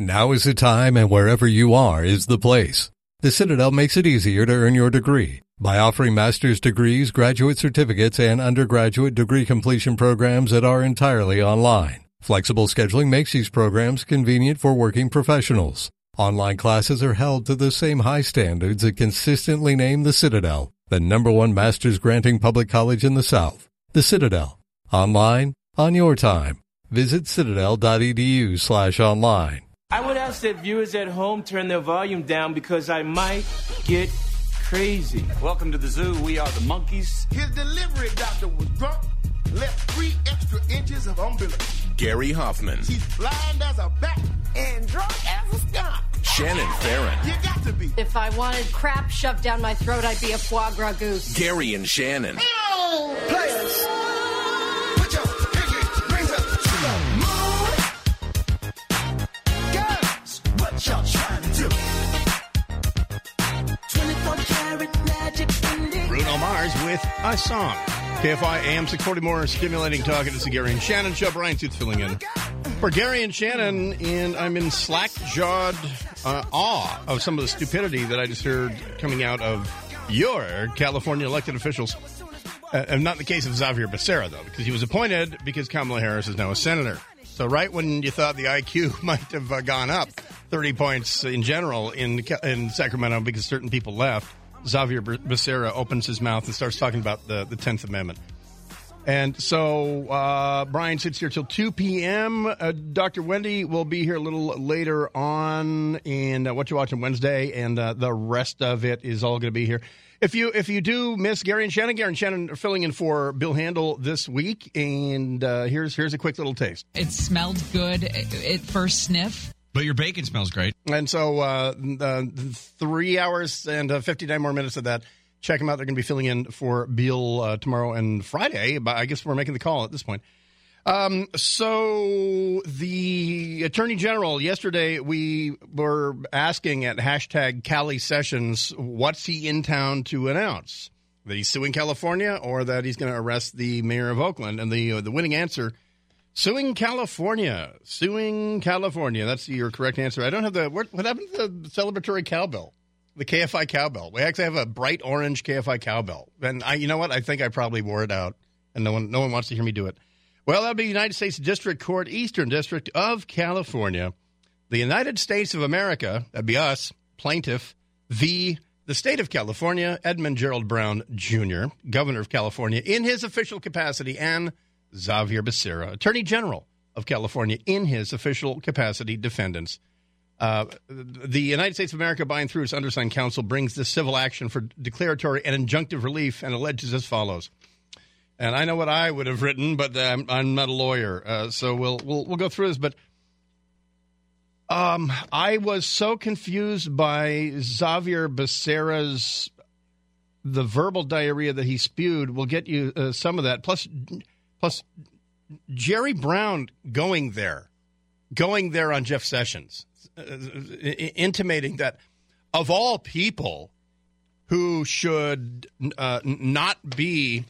Now is the time and wherever you are is the place. The Citadel makes it easier to earn your degree by offering master's degrees, graduate certificates, and undergraduate degree completion programs that are entirely online. Flexible scheduling makes these programs convenient for working professionals. Online classes are held to the same high standards that consistently name the Citadel the number one master's granting public college in the South. The Citadel. Online, on your time. Visit citadel.edu slash online. I would ask that viewers at home turn their volume down because I might get crazy. Welcome to the zoo. We are the monkeys. His delivery doctor was drunk, left three extra inches of umbilical. Gary Hoffman. She's blind as a bat and drunk as a skunk. Shannon Farren. You got to be. If I wanted crap shoved down my throat, I'd be a foie gras goose. Gary and Shannon. Oh, players. With a song. KFI AM 640 more stimulating talk. It's the Gary and Shannon show. Brian Suits filling in for Gary and Shannon, and I'm in slack jawed uh, awe of some of the stupidity that I just heard coming out of your California elected officials. Uh, and not in the case of Xavier Becerra, though, because he was appointed because Kamala Harris is now a senator. So, right when you thought the IQ might have uh, gone up 30 points in general in, in Sacramento because certain people left, Xavier Becerra opens his mouth and starts talking about the, the 10th Amendment. And so uh, Brian sits here till 2 p.m. Uh, Dr. Wendy will be here a little later on in uh, What You Watching Wednesday, and uh, the rest of it is all going to be here. If you if you do miss Gary and Shannon, Gary and Shannon are filling in for Bill Handel this week, and uh, here's here's a quick little taste. It smelled good at first sniff. But your bacon smells great. And so, uh, three hours and uh, 59 more minutes of that. Check them out. They're going to be filling in for Bill uh, tomorrow and Friday. But I guess we're making the call at this point. Um, so, the Attorney General, yesterday we were asking at hashtag Cali Sessions, what's he in town to announce? That he's suing California or that he's going to arrest the mayor of Oakland? And the, uh, the winning answer Suing California. Suing California. That's your correct answer. I don't have the. What, what happened to the celebratory cowbell? The KFI cowbell. We actually have a bright orange KFI cowbell. And I, you know what? I think I probably wore it out, and no one, no one wants to hear me do it. Well, that'll be United States District Court, Eastern District of California. The United States of America, that'd be us, plaintiff, v. the state of California, Edmund Gerald Brown Jr., governor of California, in his official capacity, and Xavier Becerra, Attorney General of California, in his official capacity, defendants. Uh, the United States of America, by and through its undersigned counsel, brings this civil action for declaratory and injunctive relief and alleges as follows. And I know what I would have written, but I'm, I'm not a lawyer, uh, so we'll, we'll we'll go through this. But um, I was so confused by Xavier Becerra's the verbal diarrhea that he spewed. We'll get you uh, some of that. Plus, Plus, Jerry Brown going there, going there on Jeff Sessions, uh, intimating that of all people who should uh, not be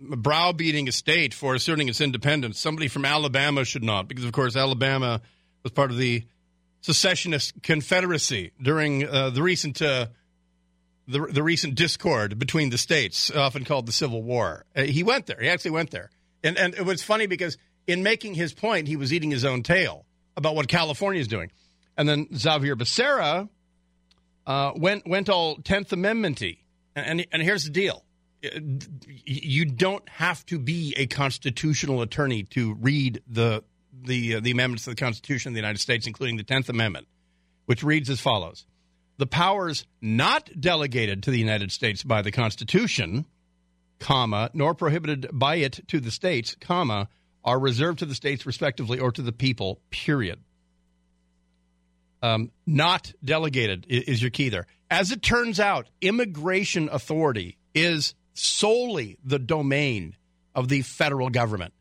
browbeating a state for asserting its independence, somebody from Alabama should not, because of course Alabama was part of the secessionist confederacy during uh, the recent. Uh, the, the recent discord between the states, often called the Civil War. Uh, he went there. He actually went there. And and it was funny because in making his point, he was eating his own tail about what California is doing. And then Xavier Becerra uh, went went all Tenth Amendmenty. And, and and here's the deal: you don't have to be a constitutional attorney to read the the uh, the amendments to the Constitution of the United States, including the Tenth Amendment, which reads as follows: The powers not delegated to the United States by the Constitution comma, nor prohibited by it to the states, comma, are reserved to the states respectively or to the people, period. Um, not delegated is your key there. As it turns out, immigration authority is solely the domain of the federal government.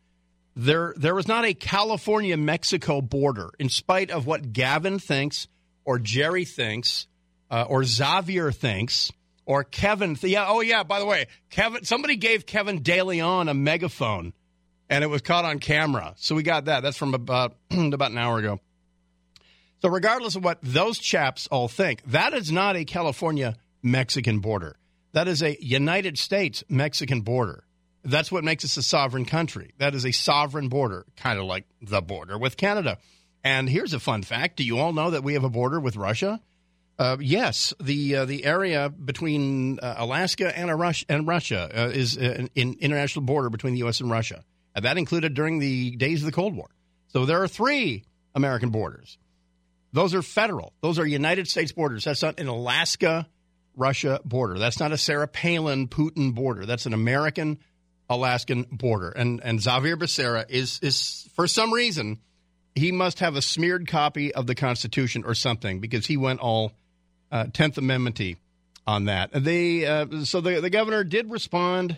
There, there is not a California Mexico border, in spite of what Gavin thinks, or Jerry thinks, uh, or Xavier thinks or Kevin. Yeah. Oh, yeah. By the way, Kevin. Somebody gave Kevin DeLeon a megaphone, and it was caught on camera. So we got that. That's from about about an hour ago. So, regardless of what those chaps all think, that is not a California Mexican border. That is a United States Mexican border. That's what makes us a sovereign country. That is a sovereign border, kind of like the border with Canada. And here's a fun fact: Do you all know that we have a border with Russia? Uh, yes, the uh, the area between uh, Alaska and, Rus- and Russia uh, is an, an international border between the U.S. and Russia. And that included during the days of the Cold War. So there are three American borders. Those are federal. Those are United States borders. That's not an Alaska Russia border. That's not a Sarah Palin Putin border. That's an American Alaskan border. And and Xavier Becerra is is for some reason he must have a smeared copy of the Constitution or something because he went all uh, Tenth Amendmenty on that. They uh, so the the governor did respond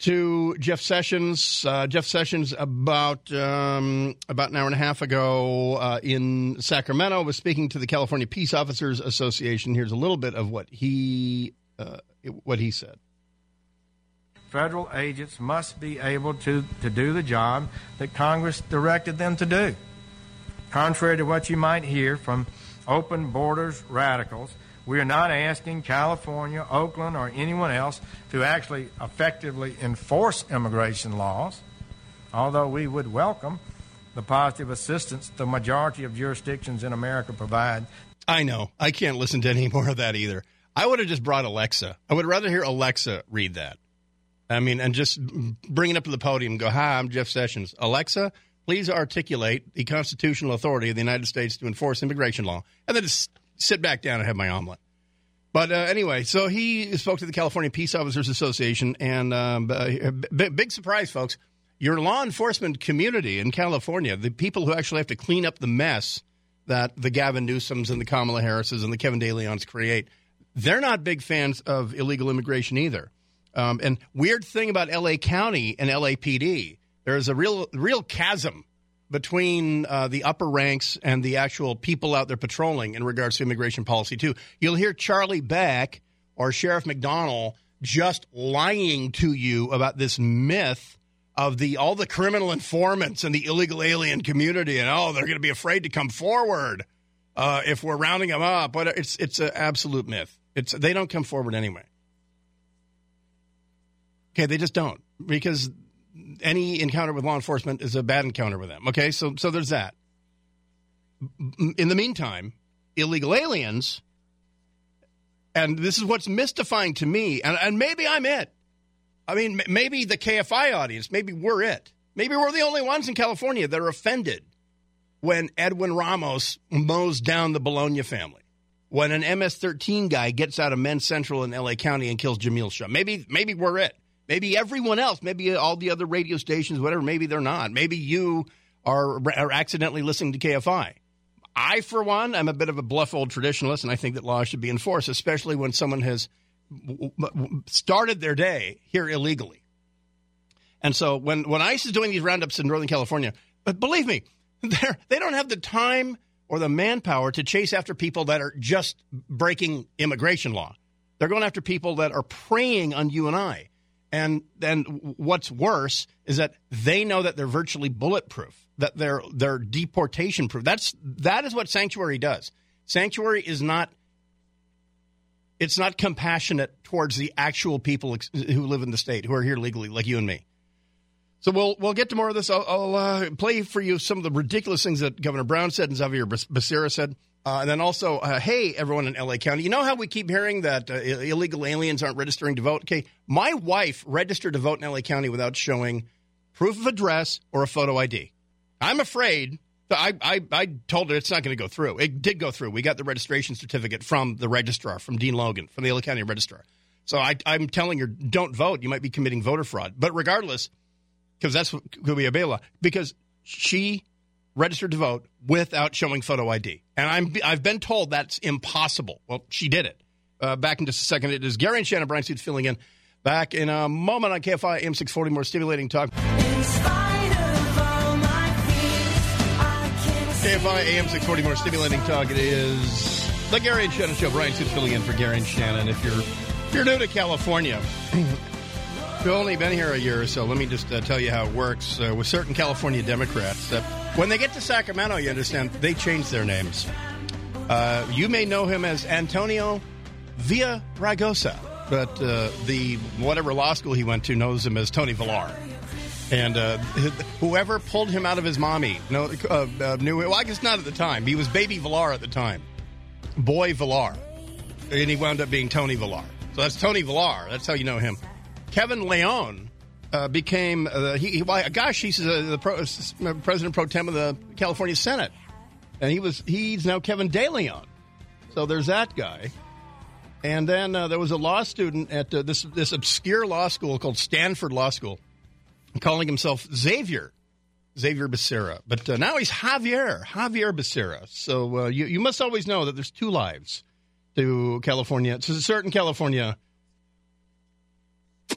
to Jeff Sessions. Uh, Jeff Sessions about um, about an hour and a half ago uh, in Sacramento was speaking to the California Peace Officers Association. Here's a little bit of what he uh, what he said. Federal agents must be able to, to do the job that Congress directed them to do. Contrary to what you might hear from open borders radicals, we are not asking California, Oakland, or anyone else to actually effectively enforce immigration laws, although we would welcome the positive assistance the majority of jurisdictions in America provide. I know. I can't listen to any more of that either. I would have just brought Alexa. I would rather hear Alexa read that. I mean, and just bring it up to the podium go, Hi, I'm Jeff Sessions. Alexa, please articulate the constitutional authority of the United States to enforce immigration law. And then just sit back down and have my omelet. But uh, anyway, so he spoke to the California Peace Officers Association, and um, uh, big, big surprise, folks. Your law enforcement community in California, the people who actually have to clean up the mess that the Gavin Newsoms and the Kamala Harrises and the Kevin De Leons create, they're not big fans of illegal immigration either. Um, and weird thing about LA County and LAPD, there's a real real chasm between uh, the upper ranks and the actual people out there patrolling in regards to immigration policy too. You'll hear Charlie Beck or Sheriff McDonnell just lying to you about this myth of the all the criminal informants and the illegal alien community, and oh, they're going to be afraid to come forward uh, if we're rounding them up. But it's it's an absolute myth. It's they don't come forward anyway. Okay, they just don't because any encounter with law enforcement is a bad encounter with them. Okay, so so there's that. In the meantime, illegal aliens, and this is what's mystifying to me, and, and maybe I'm it. I mean, maybe the KFI audience, maybe we're it. Maybe we're the only ones in California that are offended when Edwin Ramos mows down the Bologna family. When an MS-13 guy gets out of Men's Central in LA County and kills Jamiel Shaw. Maybe, maybe we're it. Maybe everyone else, maybe all the other radio stations, whatever, maybe they're not. Maybe you are, are accidentally listening to KFI. I, for one, I'm a bit of a bluff old traditionalist, and I think that laws should be enforced, especially when someone has started their day here illegally. And so when, when ICE is doing these roundups in Northern California, but believe me, they don't have the time or the manpower to chase after people that are just breaking immigration law. They're going after people that are preying on you and I. And then what's worse is that they know that they're virtually bulletproof, that they're they're deportation proof. That's that is what sanctuary does. Sanctuary is not it's not compassionate towards the actual people who live in the state who are here legally, like you and me. So we'll we'll get to more of this. I'll, I'll uh, play for you some of the ridiculous things that Governor Brown said and Xavier Becerra said. Uh, and then also, uh, hey, everyone in LA County, you know how we keep hearing that uh, illegal aliens aren't registering to vote? Okay, my wife registered to vote in LA County without showing proof of address or a photo ID. I'm afraid. I, I, I told her it's not going to go through. It did go through. We got the registration certificate from the registrar, from Dean Logan, from the LA County registrar. So I, I'm telling her, don't vote. You might be committing voter fraud. But regardless, because that's what could be a bailout, because she registered to vote without showing photo ID. And I'm, I've been told that's impossible. Well, she did it. Uh, back in just a second. It is Gary and Shannon Brian Suits filling in. Back in a moment on KFI AM 640, more stimulating talk. KFI AM 640, more stimulating talk. It is the Gary and Shannon Show. Brian Suits filling in for Gary and Shannon. If you're, if you're new to California, You've only been here a year or so. Let me just uh, tell you how it works uh, with certain California Democrats. Uh, When they get to Sacramento, you understand, they change their names. Uh, you may know him as Antonio Villaraigosa, but uh, the whatever law school he went to knows him as Tony Villar. And uh, whoever pulled him out of his mommy no, knew. Well, I guess not at the time. He was Baby Villar at the time, Boy Villar, and he wound up being Tony Villar. So that's Tony Villar. That's how you know him. Kevin Leon uh, became uh, he, he, gosh he's uh, the pro, president pro tem of the California Senate, and he was he's now Kevin De Leon. So there's that guy. And then uh, there was a law student at uh, this this obscure law school called Stanford Law School, calling himself Xavier, Xavier Becerra. But uh, now he's Javier, Javier Becerra. So uh, you you must always know that there's two lives to California, to a certain California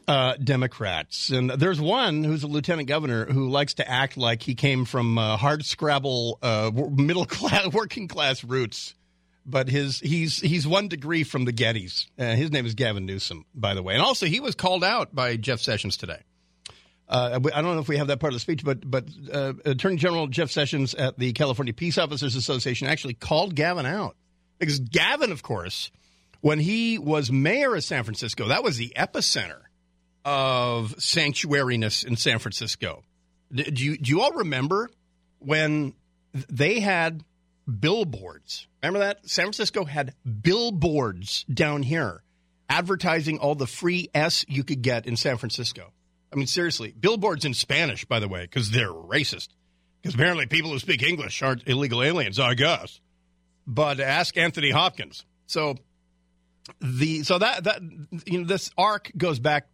uh, Democrats. And there's one who's a lieutenant governor who likes to act like he came from uh, hard scrabble, uh, middle class, working class roots. But his he's he's one degree from the Gettys. Uh, his name is Gavin Newsom, by the way. And also, he was called out by Jeff Sessions today. Uh, I don't know if we have that part of the speech, but but uh, Attorney General Jeff Sessions at the California Peace Officers Association actually called Gavin out because Gavin, of course, when he was mayor of San Francisco, that was the epicenter of sanctuariness in San Francisco. Do you, do you all remember when they had billboards? Remember that? San Francisco had billboards down here advertising all the free S you could get in San Francisco. I mean, seriously, billboards in Spanish, by the way, because they're racist. Because apparently people who speak English aren't illegal aliens, I guess. But ask Anthony Hopkins. So the so that that you know this arc goes back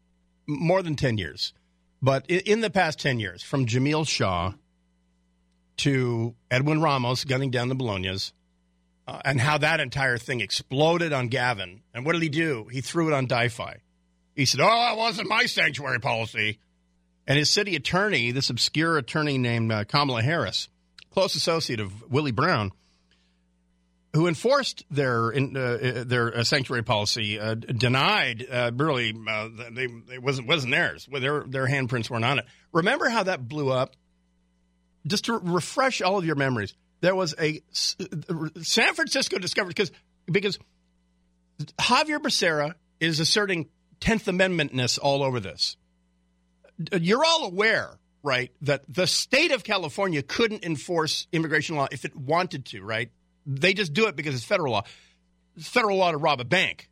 more than 10 years. But in the past 10 years, from Jamiel Shaw to Edwin Ramos gunning down the Bolognas, uh, and how that entire thing exploded on Gavin. And what did he do? He threw it on DiFi. He said, Oh, that wasn't my sanctuary policy. And his city attorney, this obscure attorney named uh, Kamala Harris, close associate of Willie Brown, who enforced their uh, uh their uh, sanctuary policy uh, denied uh, really uh, they it wasn't wasn't theirs. Their their handprints weren't on it. Remember how that blew up? Just to refresh all of your memories, there was a San Francisco discovered because because Javier Becerra is asserting Tenth Amendmentness all over this. You're all aware, right, that the state of California couldn't enforce immigration law if it wanted to, right? They just do it because it's federal law. It's federal law to rob a bank,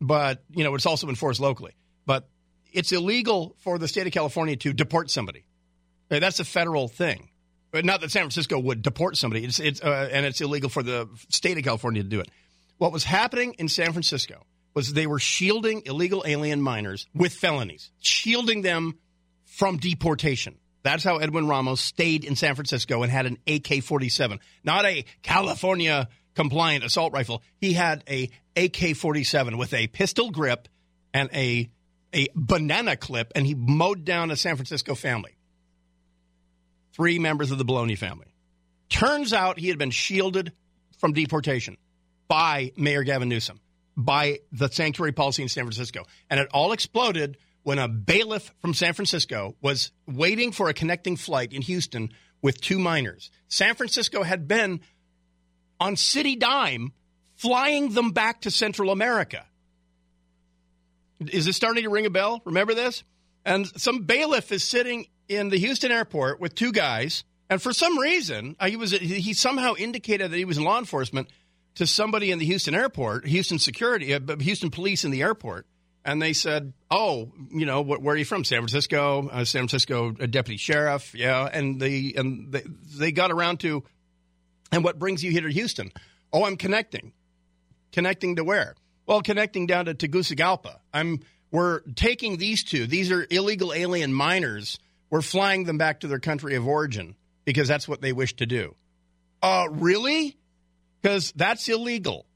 but you know it's also enforced locally. But it's illegal for the state of California to deport somebody. That's a federal thing. Not that San Francisco would deport somebody. It's, it's uh, and it's illegal for the state of California to do it. What was happening in San Francisco was they were shielding illegal alien minors with felonies, shielding them from deportation. That's how Edwin Ramos stayed in San Francisco and had an AK 47, not a California compliant assault rifle. He had a AK 47 with a pistol grip and a, a banana clip, and he mowed down a San Francisco family. Three members of the Bologna family. Turns out he had been shielded from deportation by Mayor Gavin Newsom, by the sanctuary policy in San Francisco. And it all exploded when a bailiff from San Francisco was waiting for a connecting flight in Houston with two minors. San Francisco had been on city dime flying them back to Central America. Is this starting to ring a bell? Remember this? And some bailiff is sitting in the Houston airport with two guys, and for some reason, uh, he was he somehow indicated that he was in law enforcement to somebody in the Houston airport, Houston security, uh, Houston police in the airport and they said, "Oh, you know, where are you from? San Francisco, uh, San Francisco deputy sheriff, yeah." And they and they, they got around to, and what brings you here to Houston? Oh, I'm connecting, connecting to where? Well, connecting down to Tegucigalpa. I'm we're taking these two. These are illegal alien minors. We're flying them back to their country of origin because that's what they wish to do. Uh, really? Because that's illegal.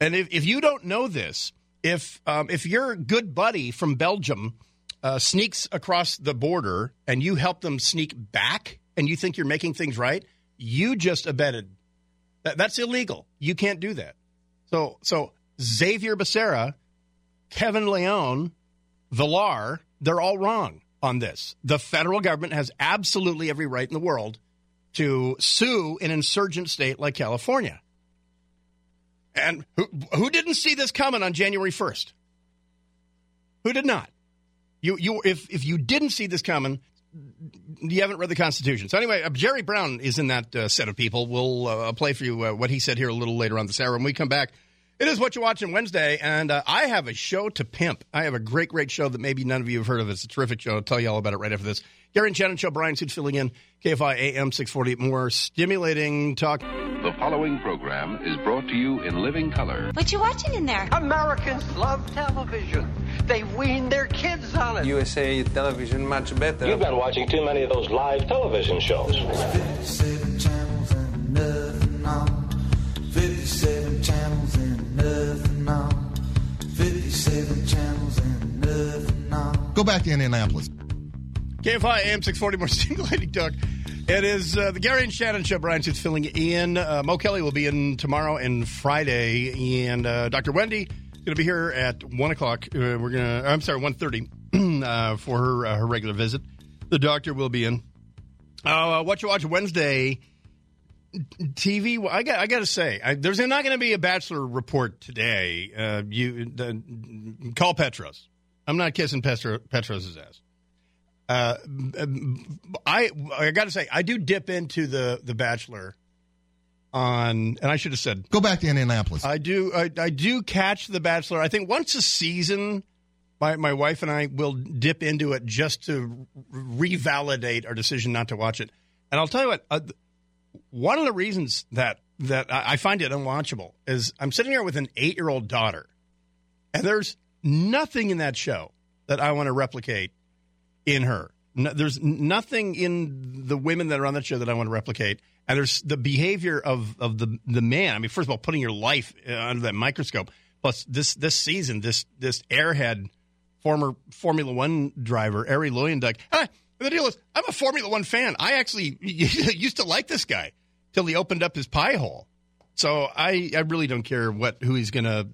And if, if you don't know this, if um, if your good buddy from Belgium uh, sneaks across the border and you help them sneak back, and you think you're making things right, you just abetted. That, that's illegal. You can't do that. So so Xavier Becerra, Kevin Leon, Villar, they're all wrong on this. The federal government has absolutely every right in the world to sue an insurgent state like California. And who, who didn't see this coming on January 1st? Who did not? You, you, if, if you didn't see this coming, you haven't read the Constitution. So anyway, uh, Jerry Brown is in that uh, set of people. We'll uh, play for you uh, what he said here a little later on this hour. When we come back, it is what you're watching Wednesday, and uh, I have a show to pimp. I have a great, great show that maybe none of you have heard of. It's a terrific show. I'll tell you all about it right after this. Gary and Shannon Show, Brian Suit filling in, KFI AM 640. More stimulating talk. The following program is brought to you in living color. What you watching in there? Americans love television. They wean their kids on it. USA television much better. You've been watching too many of those live television shows. 57 channels and nothing on. 57 channels and nothing on. 57 channels and nothing on. Go back to Indianapolis. KFI AM 640, more stimulating talk. It is uh, the Gary and Shannon show. Brian Suits filling in. Uh, Mo Kelly will be in tomorrow and Friday, and uh, Dr. Wendy is going to be here at one o'clock. Uh, we're gonna. I'm sorry, one thirty uh, for her uh, her regular visit. The doctor will be in. Uh, what you watch Wednesday? TV. I got. I got to say, I, there's not going to be a Bachelor report today. Uh, you call Petros. I'm not kissing Petro, Petros's ass. Uh, I I got to say, I do dip into the the Bachelor on, and I should have said, go back to Indianapolis. I do, I, I do catch The Bachelor. I think once a season, my my wife and I will dip into it just to revalidate our decision not to watch it. And I'll tell you what, uh, one of the reasons that that I find it unwatchable is I'm sitting here with an eight year old daughter, and there's nothing in that show that I want to replicate in her. No, there's nothing in the women that are on that show that I want to replicate. And there's the behavior of, of the the man. I mean, first of all, putting your life uh, under that microscope. Plus, this this season, this this airhead, former Formula One driver, Arie Luyendyk. Ah, the deal is, I'm a Formula One fan. I actually used to like this guy till he opened up his pie hole. So I, I really don't care what who he's going to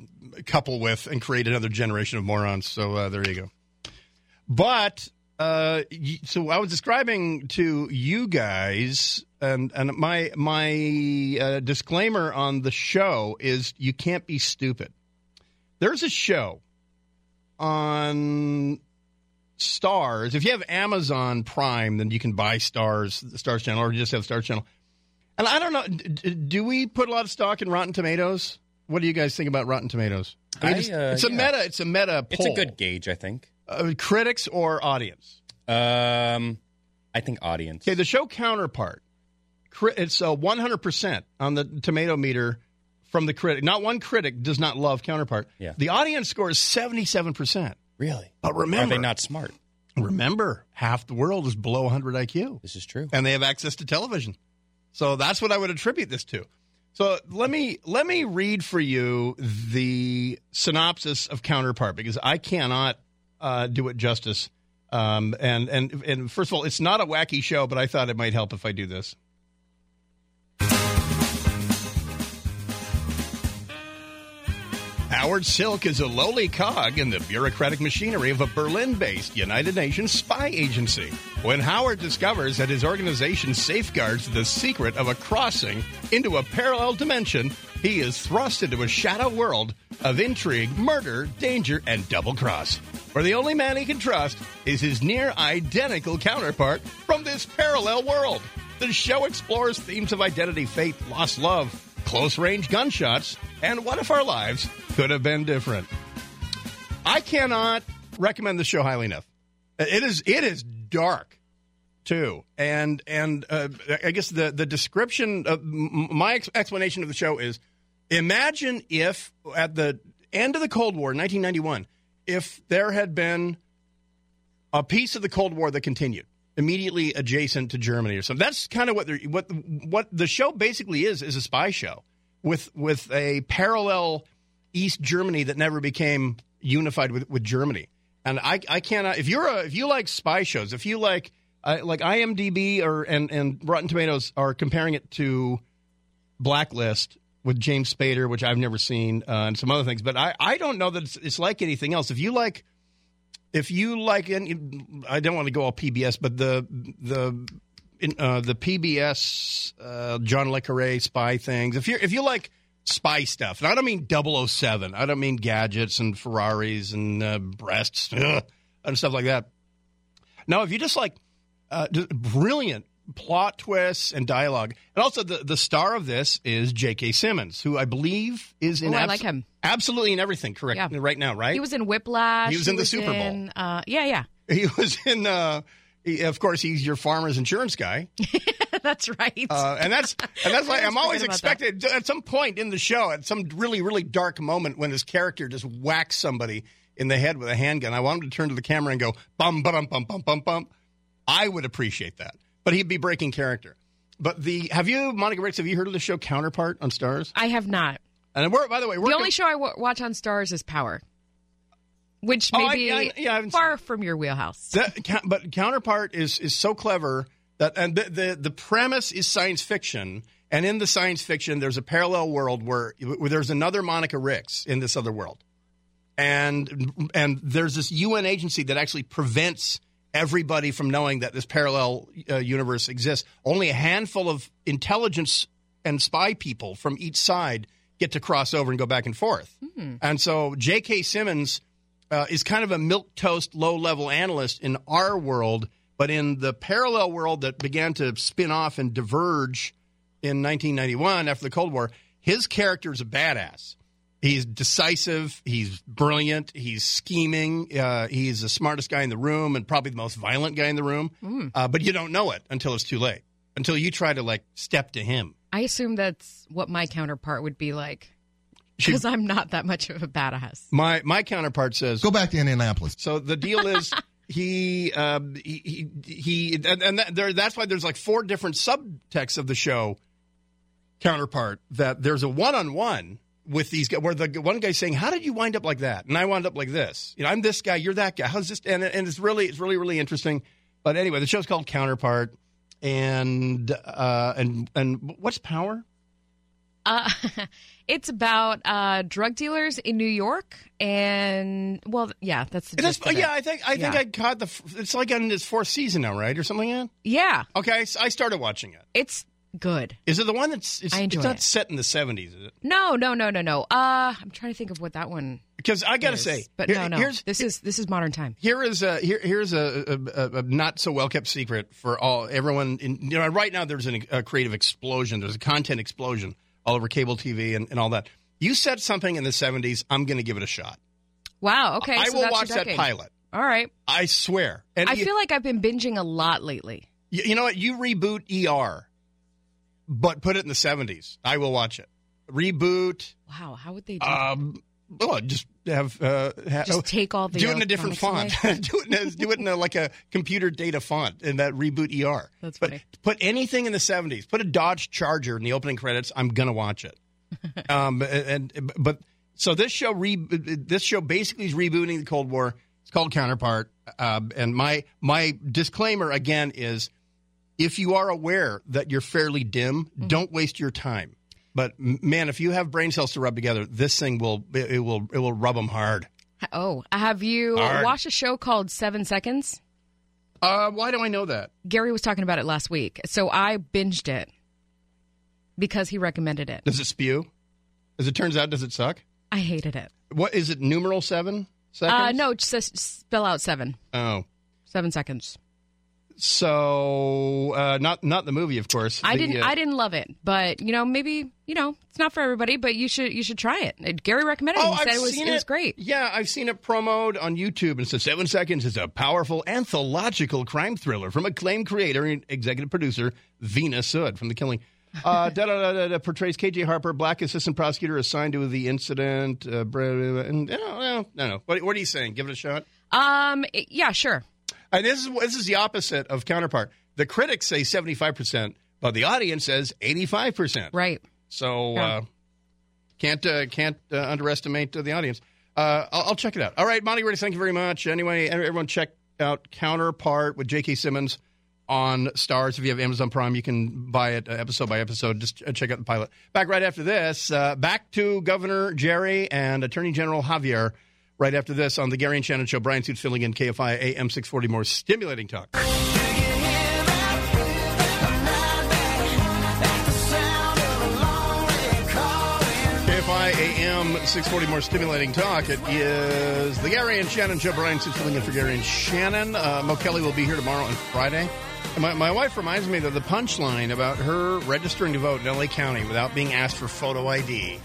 couple with and create another generation of morons. So uh, there you go. But uh, so I was describing to you guys, and and my my uh, disclaimer on the show is you can't be stupid. There's a show on Starz. If you have Amazon Prime, then you can buy Starz, the Starz channel, or you just have Starz channel. And I don't know, do we put a lot of stock in Rotten Tomatoes? What do you guys think about Rotten Tomatoes? I mean, I, it's, uh, it's a yeah. meta. It's a meta. It's a good gauge, I think. Uh, critics or audience? Um, I think audience. Okay, the show counterpart. It's uh, 100% on the tomato meter from the critic. Not one critic does not love counterpart. Yeah. The audience score is 77%. Really? But remember, Are they not smart? remember, half the world is below 100 IQ. This is true. and they have access to television. So that's what I would attribute this to. So let me let me read for you the synopsis of Counterpart because I cannot uh, do it justice. Um, and and and first of all, it's not a wacky show, but I thought it might help if I do this. Howard Silk is a lowly cog in the bureaucratic machinery of a Berlin based United Nations spy agency. When Howard discovers that his organization safeguards the secret of a crossing into a parallel dimension, he is thrust into a shadow world of intrigue, murder, danger, and double cross. Where the only man he can trust is his near identical counterpart from this parallel world. The show explores themes of identity, fate, lost love, close range gunshots, and what if our lives could have been different? I cannot recommend the show highly enough. It is it is dark too, and and uh, I guess the the description of my ex- explanation of the show is: imagine if at the end of the Cold War, 1991, if there had been a piece of the Cold War that continued immediately adjacent to Germany or something. That's kind of what what what the show basically is is a spy show with with a parallel East Germany that never became unified with, with Germany. And I I cannot if you're a if you like spy shows if you like uh, like IMDb or and and Rotten Tomatoes are comparing it to Blacklist with James Spader, which I've never seen, uh, and some other things. But I, I don't know that it's, it's like anything else. If you like, if you like, I don't want to go all PBS, but the the in, uh, the PBS uh, John le Carre spy things. If you if you like spy stuff, and I don't mean 007, I don't mean gadgets and Ferraris and uh, breasts ugh, and stuff like that. No, if you just like uh, brilliant plot twists and dialogue, and also the the star of this is J.K. Simmons, who I believe is in Ooh, I like him. absolutely in everything. Correct Yeah. right now, right? He was in Whiplash. He was in the Super Bowl. in, Uh, yeah, yeah. He was in. Uh, he, of course, he's your farmer's insurance guy. That's right. Uh, and that's and that's like I I'm always always forget about expected at some point in the show, at some really really dark moment when this character just whacks somebody in the head with a handgun. I want him to turn to the camera and go bum bum bum bum bum bum. I would appreciate that, but he'd be breaking character. But the have you Monica Ricks? Have you heard of the show Counterpart on Starz? I have not. And we're by the way, we're the only show I w- watch on Starz is Power, which Oh, may I- be I- yeah, I far from your wheelhouse. That, but counterpart is is so clever that and the, the the premise is science fiction, and in the science fiction, there's a parallel world where, where there's another Monica Ricks in this other world, and and there's this UN agency that actually prevents everybody from knowing that this parallel uh, universe exists. Only a handful of intelligence and spy people from each side get to cross over and go back and forth. And so J.K. Simmons uh, is kind of a milk toast, low level analyst in our world, but in the parallel world that began to spin off and diverge in 1991 after the Cold War, his character is a badass. He's decisive. He's brilliant. He's scheming. Uh, he's the smartest guy in the room and probably the most violent guy in the room. Mm. Uh, but you don't know it until it's too late. Until you try to like step to him. I assume that's what my counterpart would be like, because I'm not that much of a badass. My my counterpart says Go back to Indianapolis. So the deal is he um, he he, he and, and that, there, that's why there's like four different subtexts of the show counterpart that there's a one on one with these guys where the one guy's saying how did you wind up like that and I wound up like this you know I'm this guy you're that guy how's this and, and it's really it's really really interesting but anyway the show's called counterpart and uh and and what's power Uh, it's about uh, drug dealers in New York, and well, yeah, that's the It is- gist of it. yeah, I think I think I caught the. It's like on its fourth season now, right, or something like that. Yeah, Okay, so I started watching it. it's good. Is it the one that's? It's, I enjoy it's not it. set in the seventies, is it? No, no, no, no, no. Uh, I'm trying to think of what that one. Because I got to is. say, but here- no, no. here's This is this is modern time. here is a here, here's a, a, a not so well kept secret for all everyone. In, you know, right now there's an, a creative explosion. There's a content explosion all over cable TV and, and all that. You said something in the seventies. I'm going to give it a shot. Wow. Okay, I so will watch that pilot. All right. I swear. And I you, feel like I've been binging a lot lately. you, you know what? You reboot ER, but put it in the seventies. I will watch it. Reboot. Wow, how would they do? Um, well, just have, uh, ha- Just take all the do it in a different font. do it in a, do it in a, like a computer data font in that reboot ER. That's but funny. put anything in the seventies. Put a Dodge Charger in the opening credits. I'm gonna watch it. um, and, and but so this show re, this show basically is rebooting the Cold War. It's called Counterpart. Um, and my my disclaimer again is, if you are aware that you're fairly dim, Mm-hmm. don't waste your time. But man, if you have brain cells to rub together, this thing will it, will it will rub them hard. Oh, have you Hard. watched a show called Seven Seconds? Uh, why do I know that? Gary was talking about it last week, so I binged it because he recommended it. Does it spew? As it turns out, does it suck? I hated it. What is it? Numeral seven seconds? Uh, no, just spell out seven. Oh, Seven seconds. So uh, not not the movie, of course. I The, didn't. uh, I didn't love it, but you know, maybe you know, it's not for everybody. But you should. You should try it. Uh, Gary recommended it. Oh, He said I've it was. seen It was great. Yeah, I've seen it promoted on YouTube, and it says seven seconds is a powerful anthological crime thriller from acclaimed creator and executive producer Veena Sud from The Killing. Uh, da, da, da, portrays KJ Harper, black assistant prosecutor assigned to the incident. Uh, blah, blah, blah, and no, no, no, no. What, what are you saying? Give it a shot. Um. Yeah. Sure. And this is this is the opposite of counterpart. The critics say seventy five percent, but the audience says eighty five percent. Right. So Yeah. uh, can't uh, can't uh, underestimate uh, the audience. Uh, I'll, I'll check it out. All right, Monty Ready, thank you very much. Anyway, everyone check out Counterpart with J.K. Simmons on Starz. If you have Amazon Prime, you can buy it uh, episode by episode. Just check out the pilot. Back right after this. Uh, back to Governor Jerry and Attorney General Javier right after this on the Gary and Shannon Show. Brian Suits filling in KFI AM 640. More stimulating talk. KFI AM 640. More stimulating talk. It is the Gary and Shannon Show. Brian Suits filling in for Gary and Shannon. Uh, Mo Kelly will be here tomorrow and Friday. My, my wife reminds me that the punchline about her registering to vote in LA County without being asked for photo ID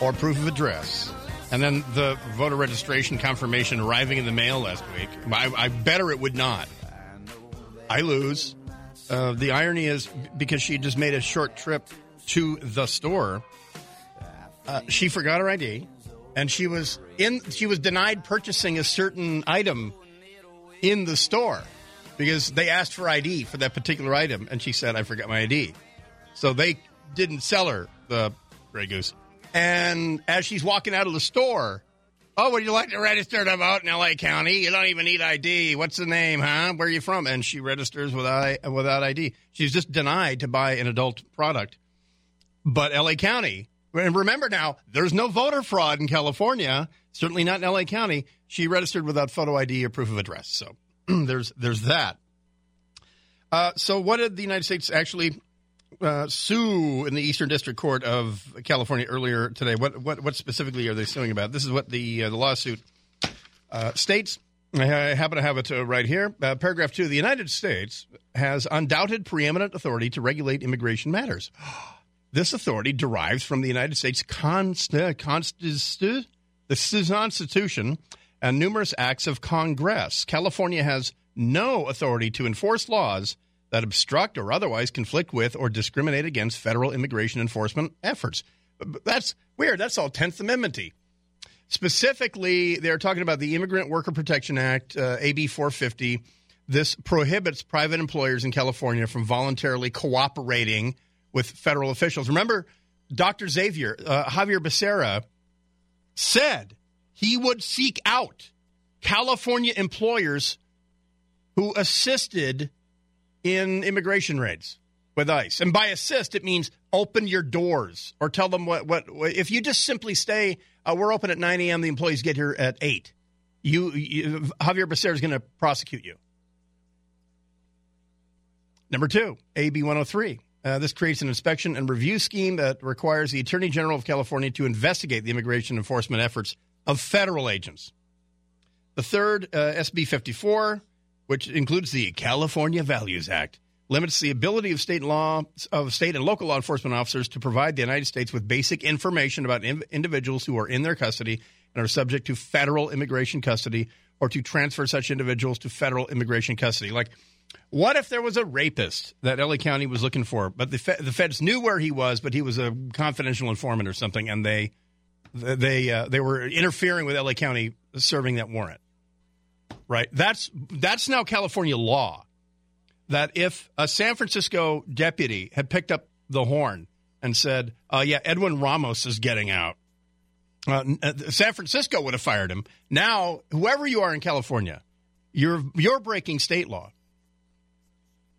or proof of address and then the voter registration confirmation arriving in the mail last week. I, I better it would not. I lose. Uh, the irony is because she just made a short trip to the store, uh, she forgot her ID, and she was in. She was denied purchasing a certain item in the store because they asked for ID for that particular item, and she said, "I forgot my ID." So they didn't sell her the Grey Goose. And as she's walking out of the store, oh, would you like to register to vote in L.A. County? You don't even need ID. What's the name, huh? Where are you from? And she registers without without ID. She's just denied to buy an adult product. But L.A. County, and remember now, there's no voter fraud in California. Certainly not in L.A. County. She registered without photo ID or proof of address. So there's there's that. Uh, so what did the United States actually uh, sue in the Eastern District Court of California earlier today? What what what specifically are they suing about? This is what the uh, the lawsuit uh, states. I happen to have it uh, right here. Uh, paragraph two: The United States has undoubted preeminent authority to regulate immigration matters. This authority derives from the United States const- constitu- the Constitution and numerous acts of Congress. California has no authority to enforce laws that obstruct or otherwise conflict with or discriminate against federal immigration enforcement efforts. That's weird. That's all 10th Amendment Specifically, they're talking about the Immigrant Worker Protection Act, uh, AB 450. This prohibits private employers in California from voluntarily cooperating with federal officials. Remember, Dr. Xavier, uh, Javier Becerra, said he would seek out California employers who assisted in immigration raids with ICE. And by assist, it means open your doors or tell them what, what, if you just simply stay, uh, we're open at 9 a.m., the employees get here at 8. You, you Javier Becerra is going to prosecute you. Number two, AB 103. Uh, this creates an inspection and review scheme that requires the Attorney General of California to investigate the immigration enforcement efforts of federal agents. The third, uh, SB 54, which includes the California Values Act, limits the ability of state law of state and local law enforcement officers to provide the United States with basic information about in- individuals who are in their custody and are subject to federal immigration custody or to transfer such individuals to federal immigration custody. Like, what if there was a rapist that LA County was looking for, but the the feds knew where he was, but he was a confidential informant or something, and they they uh, they were interfering with LA County serving that warrant. Right. That's that's now California law. That if a San Francisco deputy had picked up the horn and said, uh, "Yeah, Edwin Ramos is getting out," uh, San Francisco would have fired him. Now, whoever you are in California, you're you're breaking state law.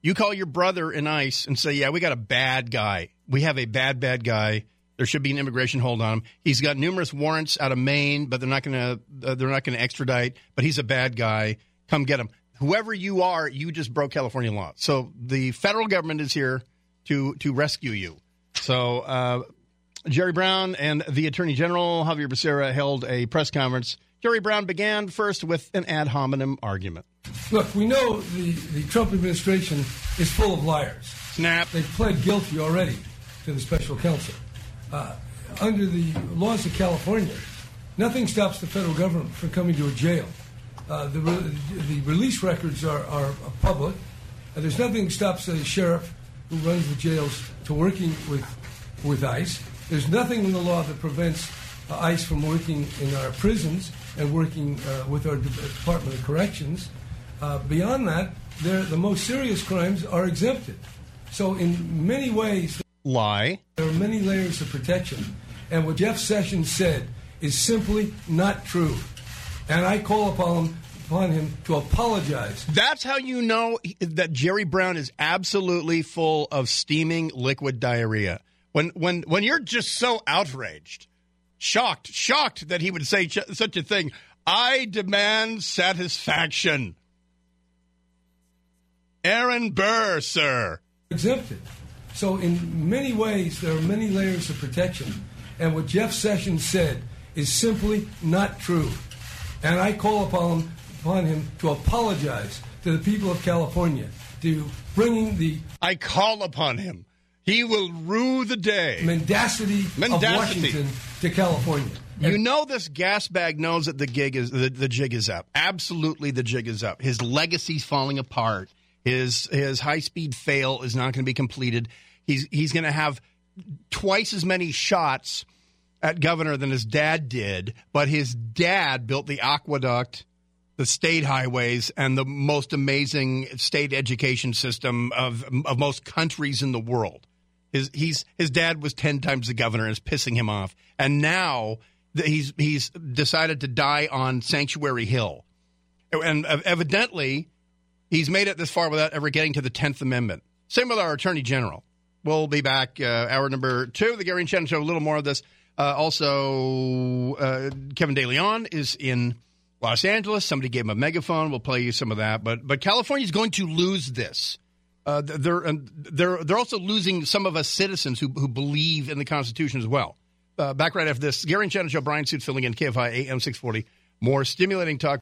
You call your brother in ICE and say, "Yeah, we got a bad guy. We have a bad, bad guy. There should be an immigration hold on him. He's got numerous warrants out of Maine, but they're not going to uh, they're not going to extradite. But he's a bad guy. Come get him. Whoever you are, you just broke California law. So the federal government is here to to rescue you. So uh, Jerry Brown and the Attorney General Javier Becerra held a press conference. Jerry Brown began first with an ad hominem argument. Look, we know the, the Trump administration is full of liars. Snap. They've pled guilty already to the special counsel. Uh, under the laws of California, nothing stops the federal government from coming to a jail. Uh, the, re- the release records are, are public. Uh, there's nothing that stops the sheriff who runs the jails to working with, with ICE. There's nothing in the law that prevents uh, ICE from working in our prisons and working uh, with our Department of Corrections. Uh, beyond that, the most serious crimes are exempted. So, in many ways, lie. There are many layers of protection, and what Jeff Sessions said is simply not true. And I call upon him, upon him to apologize. That's how you know that Jerry Brown is absolutely full of steaming liquid diarrhea. When when when you're just so outraged, shocked, shocked that he would say ch- such a thing. I demand satisfaction. Aaron Burr, sir. Exempted. So, in many ways, there are many layers of protection. And what Jeff Sessions said is simply not true. And I call upon him, upon him to apologize to the people of California to bringing the I call upon him. He will rue the day. mendacity, of Washington to California. You know this gas bag knows that the gig is the, the jig is up. Absolutely the jig is up. His legacy's falling apart. His his high speed fail is not going to be completed. He's he's going to have twice as many shots at governor than his dad did, but his dad built the aqueduct, the state highways, and the most amazing state education system of of most countries in the world. His he's his dad was ten times the governor and is pissing him off. And now he's he's decided to die on Sanctuary Hill, and evidently he's made it this far without ever getting to the Tenth Amendment. Same with our Attorney General. We'll be back uh, hour number two the Gary and Shannon Show. A little more of this. Uh, also, uh, Kevin De Leon is in Los Angeles. Somebody gave him a megaphone. We'll play you some of that. But but California is going to lose this. Uh, they're they're they're also losing some of us citizens who who believe in the Constitution as well. Uh, back right after this, Gary and Shannon Show. Brian Suits filling in KFI AM six forty. More stimulating talk.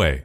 Way.